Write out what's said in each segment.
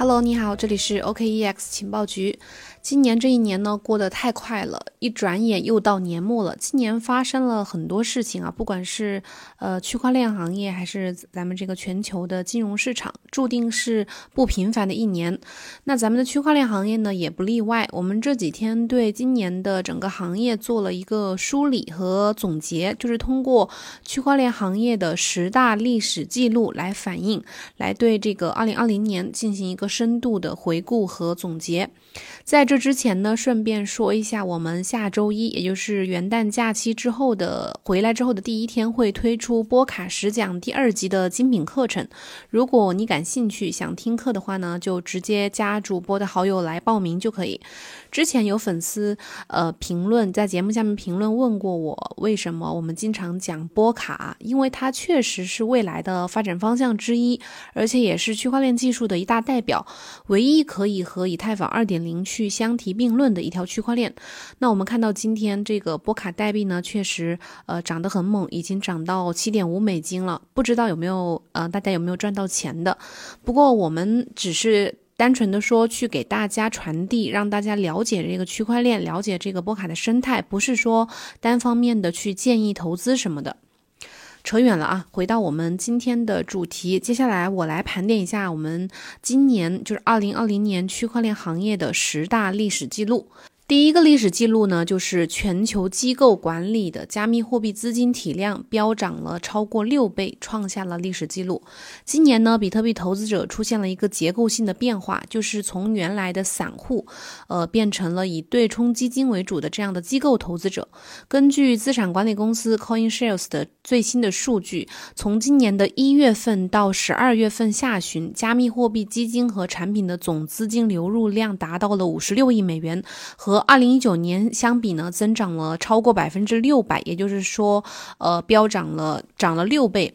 Hello，你好，这里是 OKEX 情报局。今年这一年呢，过得太快了，一转眼又到年末了。今年发生了很多事情啊，不管是呃区块链行业，还是咱们这个全球的金融市场，注定是不平凡的一年。那咱们的区块链行业呢，也不例外。我们这几天对今年的整个行业做了一个梳理和总结，就是通过区块链行业的十大历史记录来反映，来对这个二零二零年进行一个深度的回顾和总结。在这之前呢，顺便说一下，我们下周一，也就是元旦假期之后的回来之后的第一天，会推出波卡十讲第二集的精品课程。如果你感兴趣想听课的话呢，就直接加主播的好友来报名就可以。之前有粉丝呃评论在节目下面评论问过我，为什么我们经常讲波卡？因为它确实是未来的发展方向之一，而且也是区块链技术的一大代表，唯一可以和以太坊二点零去相提并论的一条区块链。那我们看到今天这个波卡代币呢，确实呃涨得很猛，已经涨到七点五美金了。不知道有没有呃大家有没有赚到钱的？不过我们只是。单纯的说，去给大家传递，让大家了解这个区块链，了解这个波卡的生态，不是说单方面的去建议投资什么的。扯远了啊，回到我们今天的主题，接下来我来盘点一下我们今年就是二零二零年区块链行业的十大历史记录。第一个历史记录呢，就是全球机构管理的加密货币资金体量飙涨了超过六倍，创下了历史记录。今年呢，比特币投资者出现了一个结构性的变化，就是从原来的散户，呃，变成了以对冲基金为主的这样的机构投资者。根据资产管理公司 CoinShares 的最新的数据，从今年的一月份到十二月份下旬，加密货币基金和产品的总资金流入量达到了五十六亿美元，和二零一九年相比呢，增长了超过百分之六百，也就是说，呃，飙涨了，涨了六倍。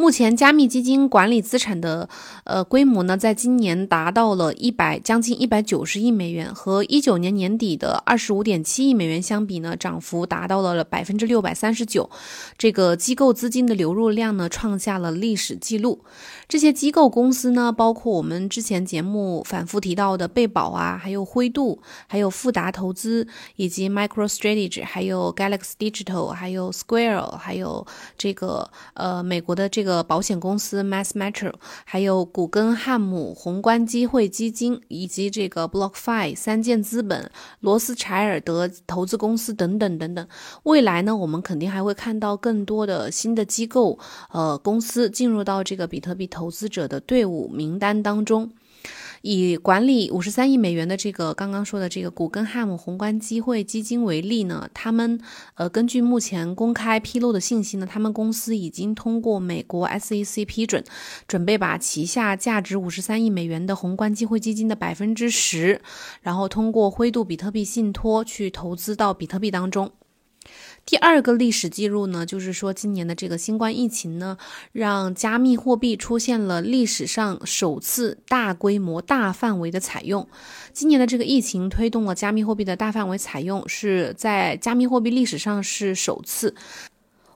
目前加密基金管理资产的呃规模呢，在今年达到了一百将近一百九十亿美元，和一九年年底的二十五点七亿美元相比呢，涨幅达到了百分之六百三十九。这个机构资金的流入量呢，创下了历史记录。这些机构公司呢，包括我们之前节目反复提到的贝宝啊，还有灰度，还有富达投资，以及 MicroStrategy，还有 Galaxy Digital，还有 Square，还有这个呃美国的这个保险公司 Mass Metro，还有古根汉姆宏观机会基金，以及这个 BlockFi、三箭资本、罗斯柴尔德投资公司等等等等。未来呢，我们肯定还会看到更多的新的机构呃公司进入到这个比特币。投资者的队伍名单当中，以管理五十三亿美元的这个刚刚说的这个古根汉姆宏观机会基金为例呢，他们呃根据目前公开披露的信息呢，他们公司已经通过美国 SEC 批准，准备把旗下价值五十三亿美元的宏观机会基金的百分之十，然后通过灰度比特币信托去投资到比特币当中。第二个历史记录呢，就是说今年的这个新冠疫情呢，让加密货币出现了历史上首次大规模、大范围的采用。今年的这个疫情推动了加密货币的大范围采用，是在加密货币历史上是首次。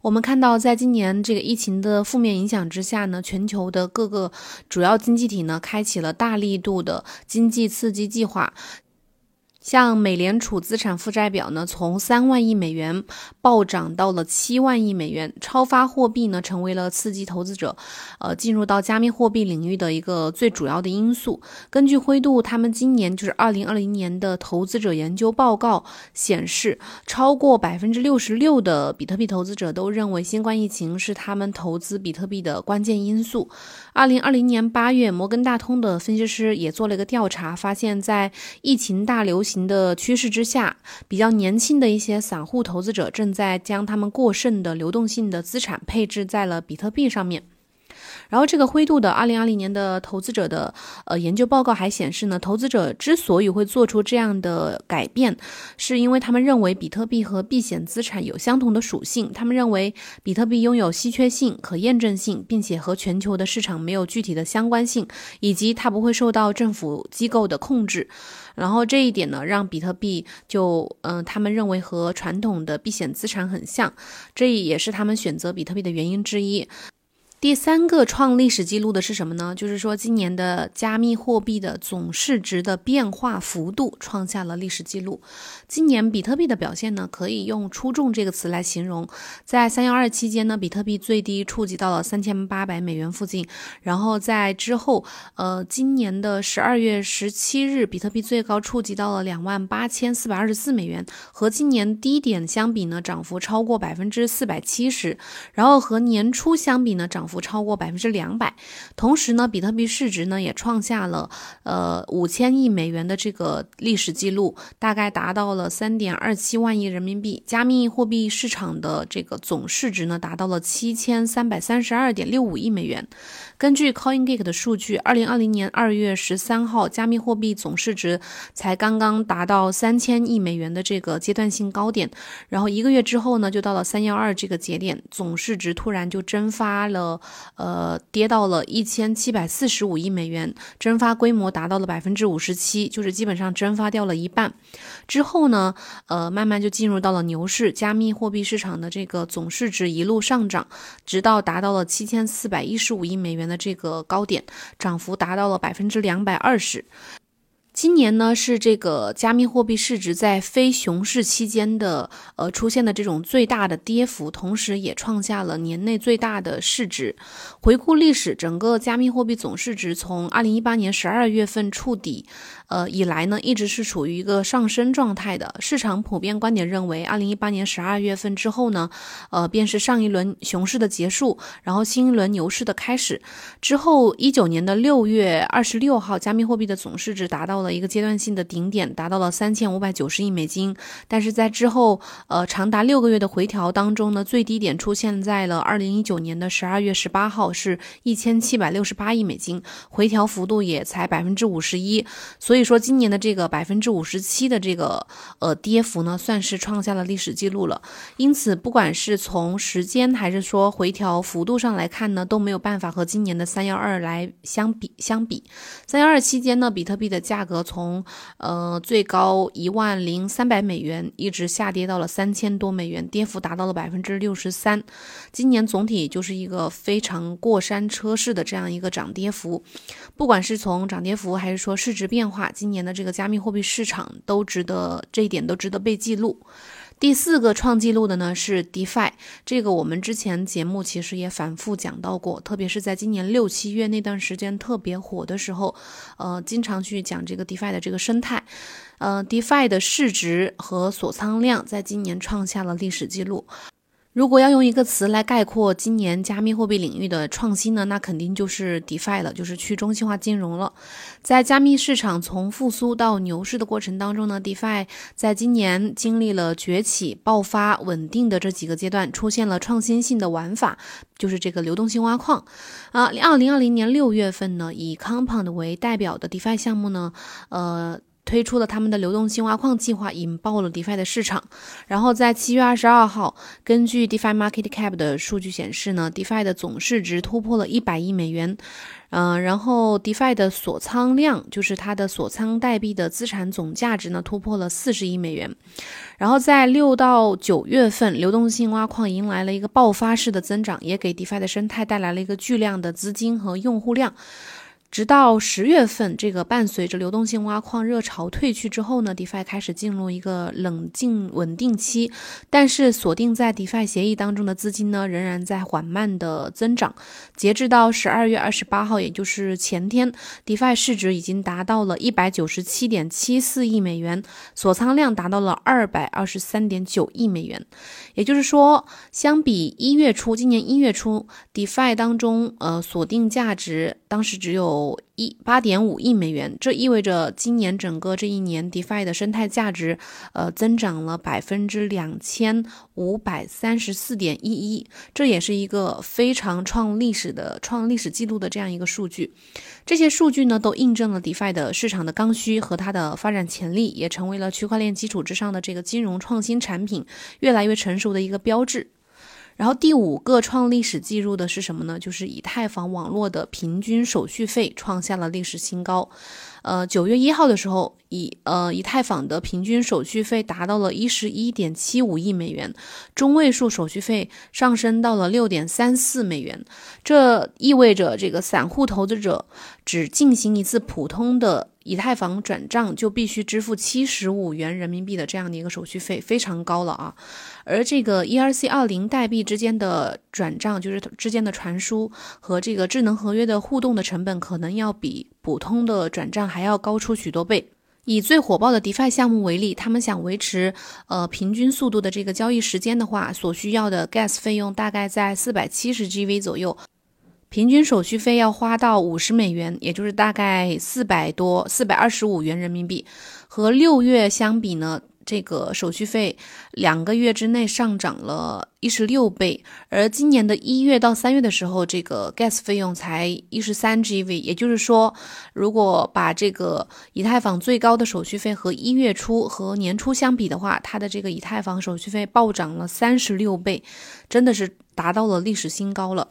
我们看到，在今年这个疫情的负面影响之下呢，全球的各个主要经济体呢，开启了大力度的经济刺激计划。像美联储资产负债表呢，从三万亿美元暴涨到了七万亿美元，超发货币呢，成为了刺激投资者，呃，进入到加密货币领域的一个最主要的因素。根据灰度他们今年就是二零二零年的投资者研究报告显示，超过百分之六十六的比特币投资者都认为新冠疫情是他们投资比特币的关键因素。二零二零年八月，摩根大通的分析师也做了一个调查，发现，在疫情大流行。的趋势之下，比较年轻的一些散户投资者正在将他们过剩的流动性的资产配置在了比特币上面。然后，这个灰度的二零二零年的投资者的呃研究报告还显示呢，投资者之所以会做出这样的改变，是因为他们认为比特币和避险资产有相同的属性。他们认为比特币拥有稀缺性、可验证性，并且和全球的市场没有具体的相关性，以及它不会受到政府机构的控制。然后这一点呢，让比特币就嗯，他们认为和传统的避险资产很像，这也是他们选择比特币的原因之一。第三个创历史记录的是什么呢？就是说，今年的加密货币的总市值的变化幅度创下了历史记录。今年比特币的表现呢，可以用出众这个词来形容。在三幺二期间呢，比特币最低触及到了三千八百美元附近，然后在之后，呃，今年的十二月十七日，比特币最高触及到了两万八千四百二十四美元，和今年低点相比呢，涨幅超过百分之四百七十。然后和年初相比呢，涨。幅超过百分之两百，同时呢，比特币市值呢也创下了呃五千亿美元的这个历史记录，大概达到了三点二七万亿人民币。加密货币市场的这个总市值呢达到了七千三百三十二点六五亿美元。根据 CoinGeek 的数据，二零二零年二月十三号，加密货币总市值才刚刚达到三千亿美元的这个阶段性高点，然后一个月之后呢，就到了三幺二这个节点，总市值突然就蒸发了。呃，跌到了一千七百四十五亿美元，蒸发规模达到了百分之五十七，就是基本上蒸发掉了一半。之后呢，呃，慢慢就进入到了牛市，加密货币市场的这个总市值一路上涨，直到达到了七千四百一十五亿美元的这个高点，涨幅达到了百分之两百二十。今年呢是这个加密货币市值在非熊市期间的呃出现的这种最大的跌幅，同时也创下了年内最大的市值。回顾历史，整个加密货币总市值从二零一八年十二月份触底。呃，以来呢，一直是处于一个上升状态的。市场普遍观点认为，二零一八年十二月份之后呢，呃，便是上一轮熊市的结束，然后新一轮牛市的开始。之后，一九年的六月二十六号，加密货币的总市值达到了一个阶段性的顶点，达到了三千五百九十亿美金。但是在之后，呃，长达六个月的回调当中呢，最低点出现在了二零一九年的十二月十八号，是一千七百六十八亿美金，回调幅度也才百分之五十一。所以。以说今年的这个百分之五十七的这个呃跌幅呢，算是创下了历史记录了。因此，不管是从时间还是说回调幅度上来看呢，都没有办法和今年的三幺二来相比。相比三幺二期间呢，比特币的价格从呃最高一万零三百美元一直下跌到了三千多美元，跌幅达到了百分之六十三。今年总体就是一个非常过山车式的这样一个涨跌幅，不管是从涨跌幅还是说市值变化。今年的这个加密货币市场都值得这一点都值得被记录。第四个创纪录的呢是 DeFi，这个我们之前节目其实也反复讲到过，特别是在今年六七月那段时间特别火的时候，呃，经常去讲这个 DeFi 的这个生态。呃，DeFi 的市值和锁仓量在今年创下了历史记录。如果要用一个词来概括今年加密货币领域的创新呢，那肯定就是 DeFi 了，就是去中心化金融了。在加密市场从复苏到牛市的过程当中呢，DeFi 在今年经历了崛起、爆发、稳定的这几个阶段，出现了创新性的玩法，就是这个流动性挖矿。啊，二零二零年六月份呢，以 Compound 为代表的 DeFi 项目呢，呃。推出了他们的流动性挖矿计划，引爆了 DeFi 的市场。然后在七月二十二号，根据 DeFi Market Cap 的数据显示呢，DeFi 的总市值突破了一百亿美元。嗯，然后 DeFi 的锁仓量，就是它的锁仓代币的资产总价值呢，突破了四十亿美元。然后在六到九月份，流动性挖矿迎来了一个爆发式的增长，也给 DeFi 的生态带来了一个巨量的资金和用户量。直到十月份，这个伴随着流动性挖矿热潮退去之后呢，DeFi 开始进入一个冷静稳定期。但是锁定在 DeFi 协议当中的资金呢，仍然在缓慢的增长。截至到十二月二十八号，也就是前天，DeFi 市值已经达到了一百九十七点七四亿美元，锁仓量达到了二百二十三点九亿美元。也就是说，相比一月初，今年一月初，DeFi 当中呃锁定价值当时只有有。一八点五亿美元，这意味着今年整个这一年，DeFi 的生态价值，呃，增长了百分之两千五百三十四点一一，这也是一个非常创历史的、创历史记录的这样一个数据。这些数据呢，都印证了 DeFi 的市场的刚需和它的发展潜力，也成为了区块链基础之上的这个金融创新产品越来越成熟的一个标志。然后第五个创历史记录的是什么呢？就是以太坊网络的平均手续费创下了历史新高。呃，九月一号的时候，以呃以太坊的平均手续费达到了一十一点七五亿美元，中位数手续费上升到了六点三四美元。这意味着这个散户投资者只进行一次普通的以太坊转账，就必须支付七十五元人民币的这样的一个手续费，非常高了啊。而这个 ERC 二零代币之间的转账，就是之间的传输和这个智能合约的互动的成本，可能要比普通的转账还要高出许多倍。以最火爆的 DeFi 项目为例，他们想维持呃平均速度的这个交易时间的话，所需要的 Gas 费用大概在四百七十 GV 左右。平均手续费要花到五十美元，也就是大概四百多、四百二十五元人民币。和六月相比呢，这个手续费两个月之内上涨了一十六倍。而今年的一月到三月的时候，这个 gas 费用才一十三 GV，也就是说，如果把这个以太坊最高的手续费和一月初和年初相比的话，它的这个以太坊手续费暴涨了三十六倍，真的是达到了历史新高了。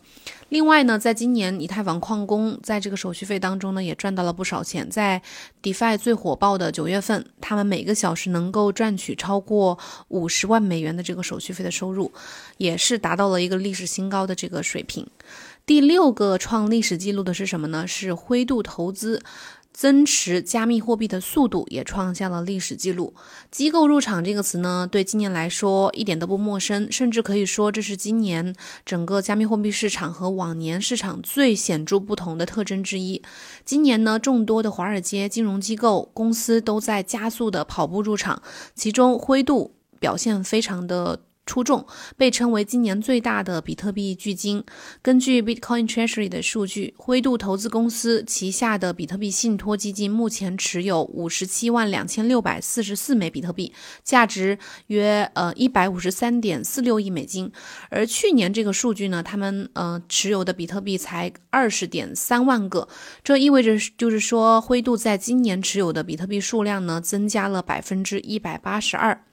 另外呢，在今年以太坊矿工在这个手续费当中呢，也赚到了不少钱。在 DeFi 最火爆的九月份，他们每个小时能够赚取超过五十万美元的这个手续费的收入，也是达到了一个历史新高的这个水平。第六个创历史记录的是什么呢？是灰度投资。增持加密货币的速度也创下了历史记录。机构入场这个词呢，对今年来说一点都不陌生，甚至可以说这是今年整个加密货币市场和往年市场最显著不同的特征之一。今年呢，众多的华尔街金融机构公司都在加速的跑步入场，其中灰度表现非常的。出众，被称为今年最大的比特币巨鲸。根据 Bitcoin Treasury 的数据，灰度投资公司旗下的比特币信托基金目前持有五十七万两千六百四十四枚比特币，价值约呃一百五十三点四六亿美金。而去年这个数据呢，他们呃持有的比特币才二十点三万个，这意味着就是说，灰度在今年持有的比特币数量呢增加了百分之一百八十二。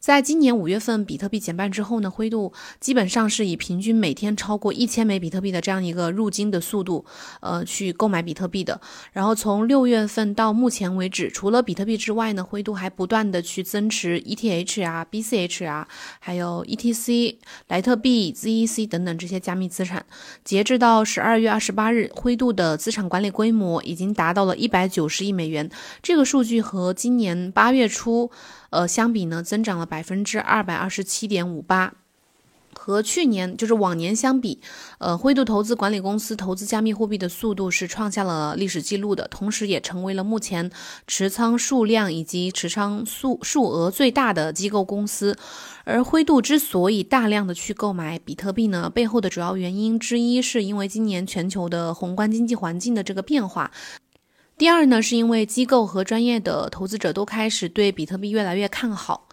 在今年五月份比特币减半之后呢，灰度基本上是以平均每天超过一千枚比特币的这样一个入金的速度，呃，去购买比特币的。然后从六月份到目前为止，除了比特币之外呢，灰度还不断的去增持 ETH 啊、BCH 啊，还有 ETC、莱特币、ZEC 等等这些加密资产。截至到十二月二十八日，灰度的资产管理规模已经达到了一百九十亿美元。这个数据和今年八月初。呃，相比呢，增长了百分之二百二十七点五八，和去年就是往年相比，呃，灰度投资管理公司投资加密货币的速度是创下了历史记录的，同时也成为了目前持仓数量以及持仓数数额最大的机构公司。而灰度之所以大量的去购买比特币呢，背后的主要原因之一是因为今年全球的宏观经济环境的这个变化。第二呢，是因为机构和专业的投资者都开始对比特币越来越看好。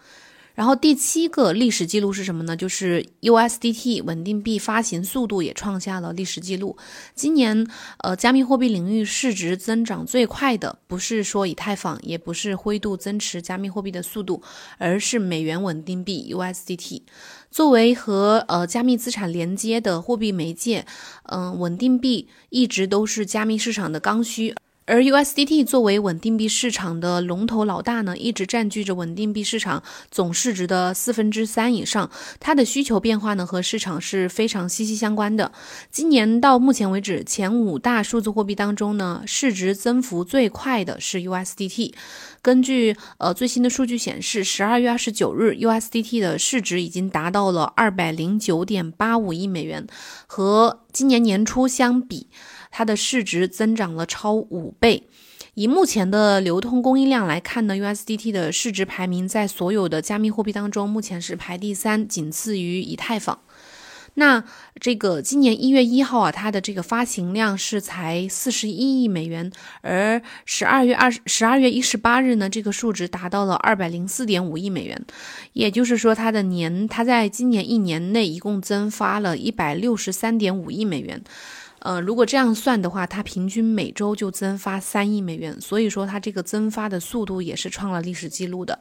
然后第七个历史记录是什么呢？就是 USDT 稳定币发行速度也创下了历史记录。今年，呃，加密货币领域市值增长最快的，不是说以太坊，也不是灰度增持加密货币的速度，而是美元稳定币 USDT。作为和呃加密资产连接的货币媒介，嗯，稳定币一直都是加密市场的刚需。而 USDT 作为稳定币市场的龙头老大呢，一直占据着稳定币市场总市值的四分之三以上。它的需求变化呢，和市场是非常息息相关的。今年到目前为止，前五大数字货币当中呢，市值增幅最快的是 USDT。根据呃最新的数据显示，十二月二十九日，USDT 的市值已经达到了二百零九点八五亿美元，和今年年初相比。它的市值增长了超五倍，以目前的流通供应量来看呢，USDT 的市值排名在所有的加密货币当中，目前是排第三，仅次于以太坊。那这个今年一月一号啊，它的这个发行量是才四十一亿美元，而十二月二十二月一十八日呢，这个数值达到了二百零四点五亿美元，也就是说，它的年它在今年一年内一共增发了一百六十三点五亿美元。呃，如果这样算的话，它平均每周就增发三亿美元，所以说它这个增发的速度也是创了历史记录的。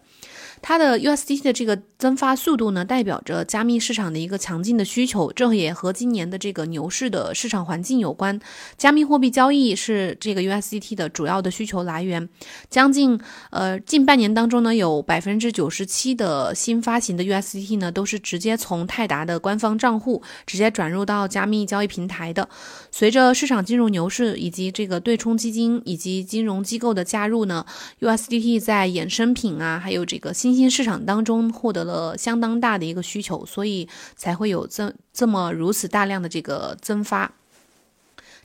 它的 USDT 的这个增发速度呢，代表着加密市场的一个强劲的需求，这也和今年的这个牛市的市场环境有关。加密货币交易是这个 USDT 的主要的需求来源。将近呃近半年当中呢，有百分之九十七的新发行的 USDT 呢，都是直接从泰达的官方账户直接转入到加密交易平台的。随着市场进入牛市，以及这个对冲基金以及金融机构的加入呢，USDT 在衍生品啊，还有这个。新兴市场当中获得了相当大的一个需求，所以才会有这这么如此大量的这个增发。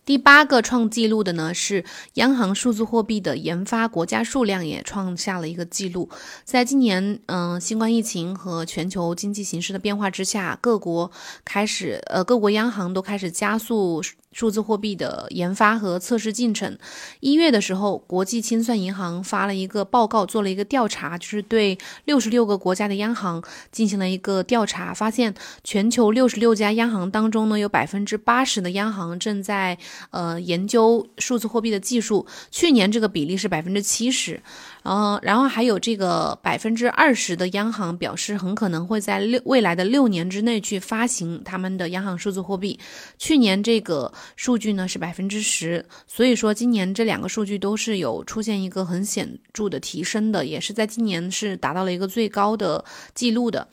第八个创纪录的呢是央行数字货币的研发国家数量也创下了一个记录。在今年，嗯，新冠疫情和全球经济形势的变化之下，各国开始，呃，各国央行都开始加速。数字货币的研发和测试进程。一月的时候，国际清算银行发了一个报告，做了一个调查，就是对六十六个国家的央行进行了一个调查，发现全球六十六家央行当中呢，有百分之八十的央行正在呃研究数字货币的技术。去年这个比例是百分之七十。嗯，然后还有这个百分之二十的央行表示，很可能会在六未来的六年之内去发行他们的央行数字货币。去年这个数据呢是百分之十，所以说今年这两个数据都是有出现一个很显著的提升的，也是在今年是达到了一个最高的记录的。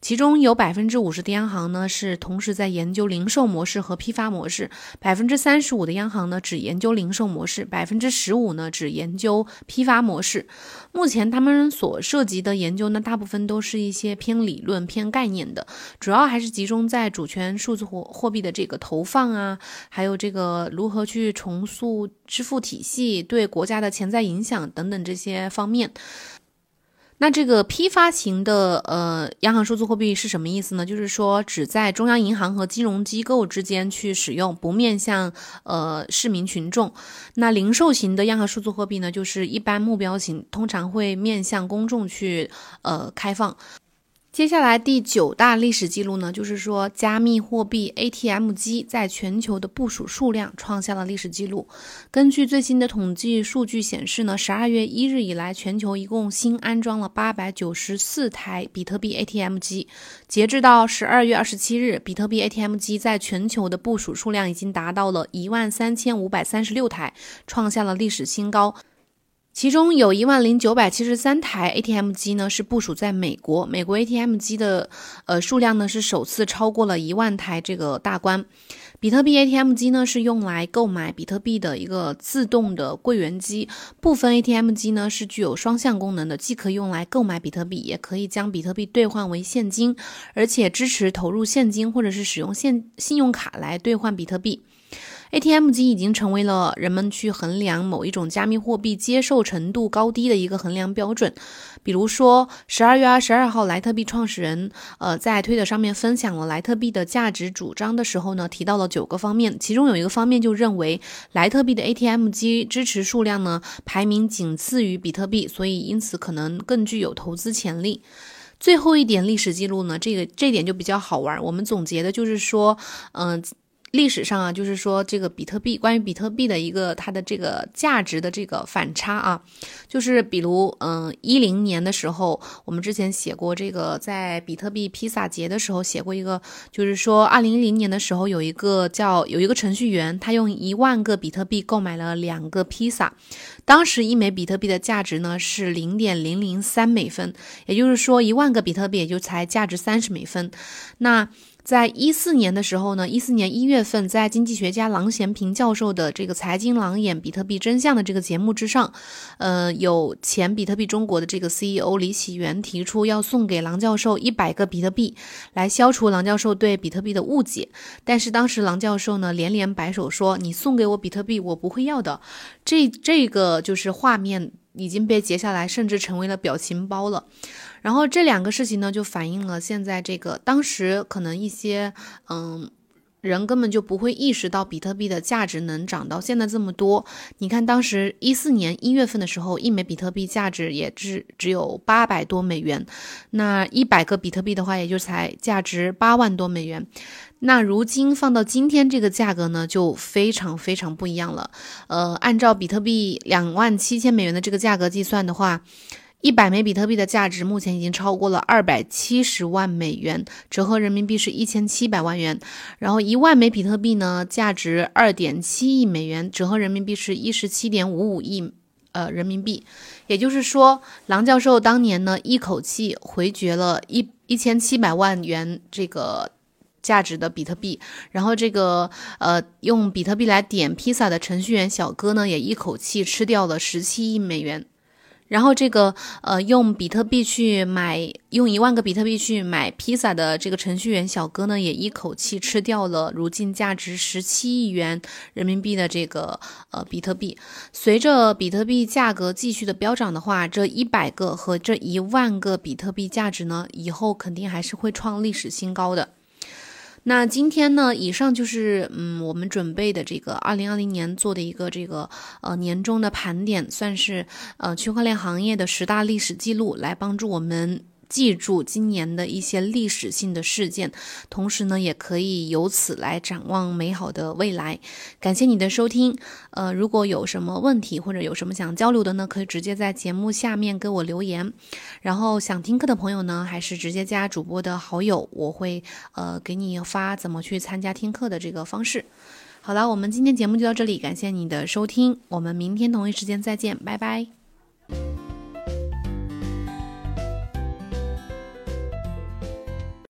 其中有百分之五十的央行呢是同时在研究零售模式和批发模式，百分之三十五的央行呢只研究零售模式，百分之十五呢只研究批发模式。目前他们所涉及的研究呢，大部分都是一些偏理论、偏概念的，主要还是集中在主权数字货货币的这个投放啊，还有这个如何去重塑支付体系对国家的潜在影响等等这些方面。那这个批发型的呃央行数字货币是什么意思呢？就是说只在中央银行和金融机构之间去使用，不面向呃市民群众。那零售型的央行数字货币呢，就是一般目标型，通常会面向公众去呃开放。接下来第九大历史记录呢，就是说加密货币 ATM 机在全球的部署数量创下了历史记录。根据最新的统计数据显示呢，十二月一日以来，全球一共新安装了八百九十四台比特币 ATM 机。截至到十二月二十七日，比特币 ATM 机在全球的部署数量已经达到了一万三千五百三十六台，创下了历史新高。其中有一万零九百七十三台 ATM 机呢，是部署在美国。美国 ATM 机的呃数量呢，是首次超过了一万台这个大关。比特币 ATM 机呢，是用来购买比特币的一个自动的柜员机。部分 ATM 机呢，是具有双向功能的，既可以用来购买比特币，也可以将比特币兑换为现金，而且支持投入现金或者是使用现信用卡来兑换比特币。ATM 机已经成为了人们去衡量某一种加密货币接受程度高低的一个衡量标准。比如说，十二月二十二号，莱特币创始人呃在推特上面分享了莱特币的价值主张的时候呢，提到了九个方面，其中有一个方面就认为莱特币的 ATM 机支持数量呢排名仅次于比特币，所以因此可能更具有投资潜力。最后一点历史记录呢，这个这点就比较好玩，我们总结的就是说，嗯。历史上啊，就是说这个比特币，关于比特币的一个它的这个价值的这个反差啊，就是比如，嗯，一零年的时候，我们之前写过这个，在比特币披萨节的时候写过一个，就是说二零一零年的时候有一个叫有一个程序员，他用一万个比特币购买了两个披萨，当时一枚比特币的价值呢是零点零零三美分，也就是说一万个比特币也就才价值三十美分，那。在一四年的时候呢，一四年一月份，在经济学家郎咸平教授的这个《财经郎眼比特币真相》的这个节目之上，呃，有前比特币中国的这个 CEO 李启源提出要送给郎教授一百个比特币，来消除郎教授对比特币的误解。但是当时郎教授呢连连摆手说：“你送给我比特币，我不会要的。”这这个就是画面已经被截下来，甚至成为了表情包了。然后这两个事情呢，就反映了现在这个当时可能一些嗯人根本就不会意识到比特币的价值能涨到现在这么多。你看，当时一四年一月份的时候，一枚比特币价值也只只有八百多美元，那一百个比特币的话，也就才价值八万多美元。那如今放到今天这个价格呢，就非常非常不一样了。呃，按照比特币两万七千美元的这个价格计算的话。一百枚比特币的价值目前已经超过了二百七十万美元，折合人民币是一千七百万元。然后一万枚比特币呢，价值二点七亿美元，折合人民币是一十七点五五亿呃人民币。也就是说，郎教授当年呢一口气回绝了一一千七百万元这个价值的比特币，然后这个呃用比特币来点披萨的程序员小哥呢，也一口气吃掉了十七亿美元。然后这个呃，用比特币去买，用一万个比特币去买披萨的这个程序员小哥呢，也一口气吃掉了如今价值十七亿元人民币的这个呃比特币。随着比特币价格继续的飙涨的话，这一百个和这一万个比特币价值呢，以后肯定还是会创历史新高的。那今天呢，以上就是嗯，我们准备的这个二零二零年做的一个这个呃年终的盘点，算是呃区块链行业的十大历史记录，来帮助我们。记住今年的一些历史性的事件，同时呢，也可以由此来展望美好的未来。感谢你的收听，呃，如果有什么问题或者有什么想交流的呢，可以直接在节目下面给我留言。然后想听课的朋友呢，还是直接加主播的好友，我会呃给你发怎么去参加听课的这个方式。好了，我们今天节目就到这里，感谢你的收听，我们明天同一时间再见，拜拜。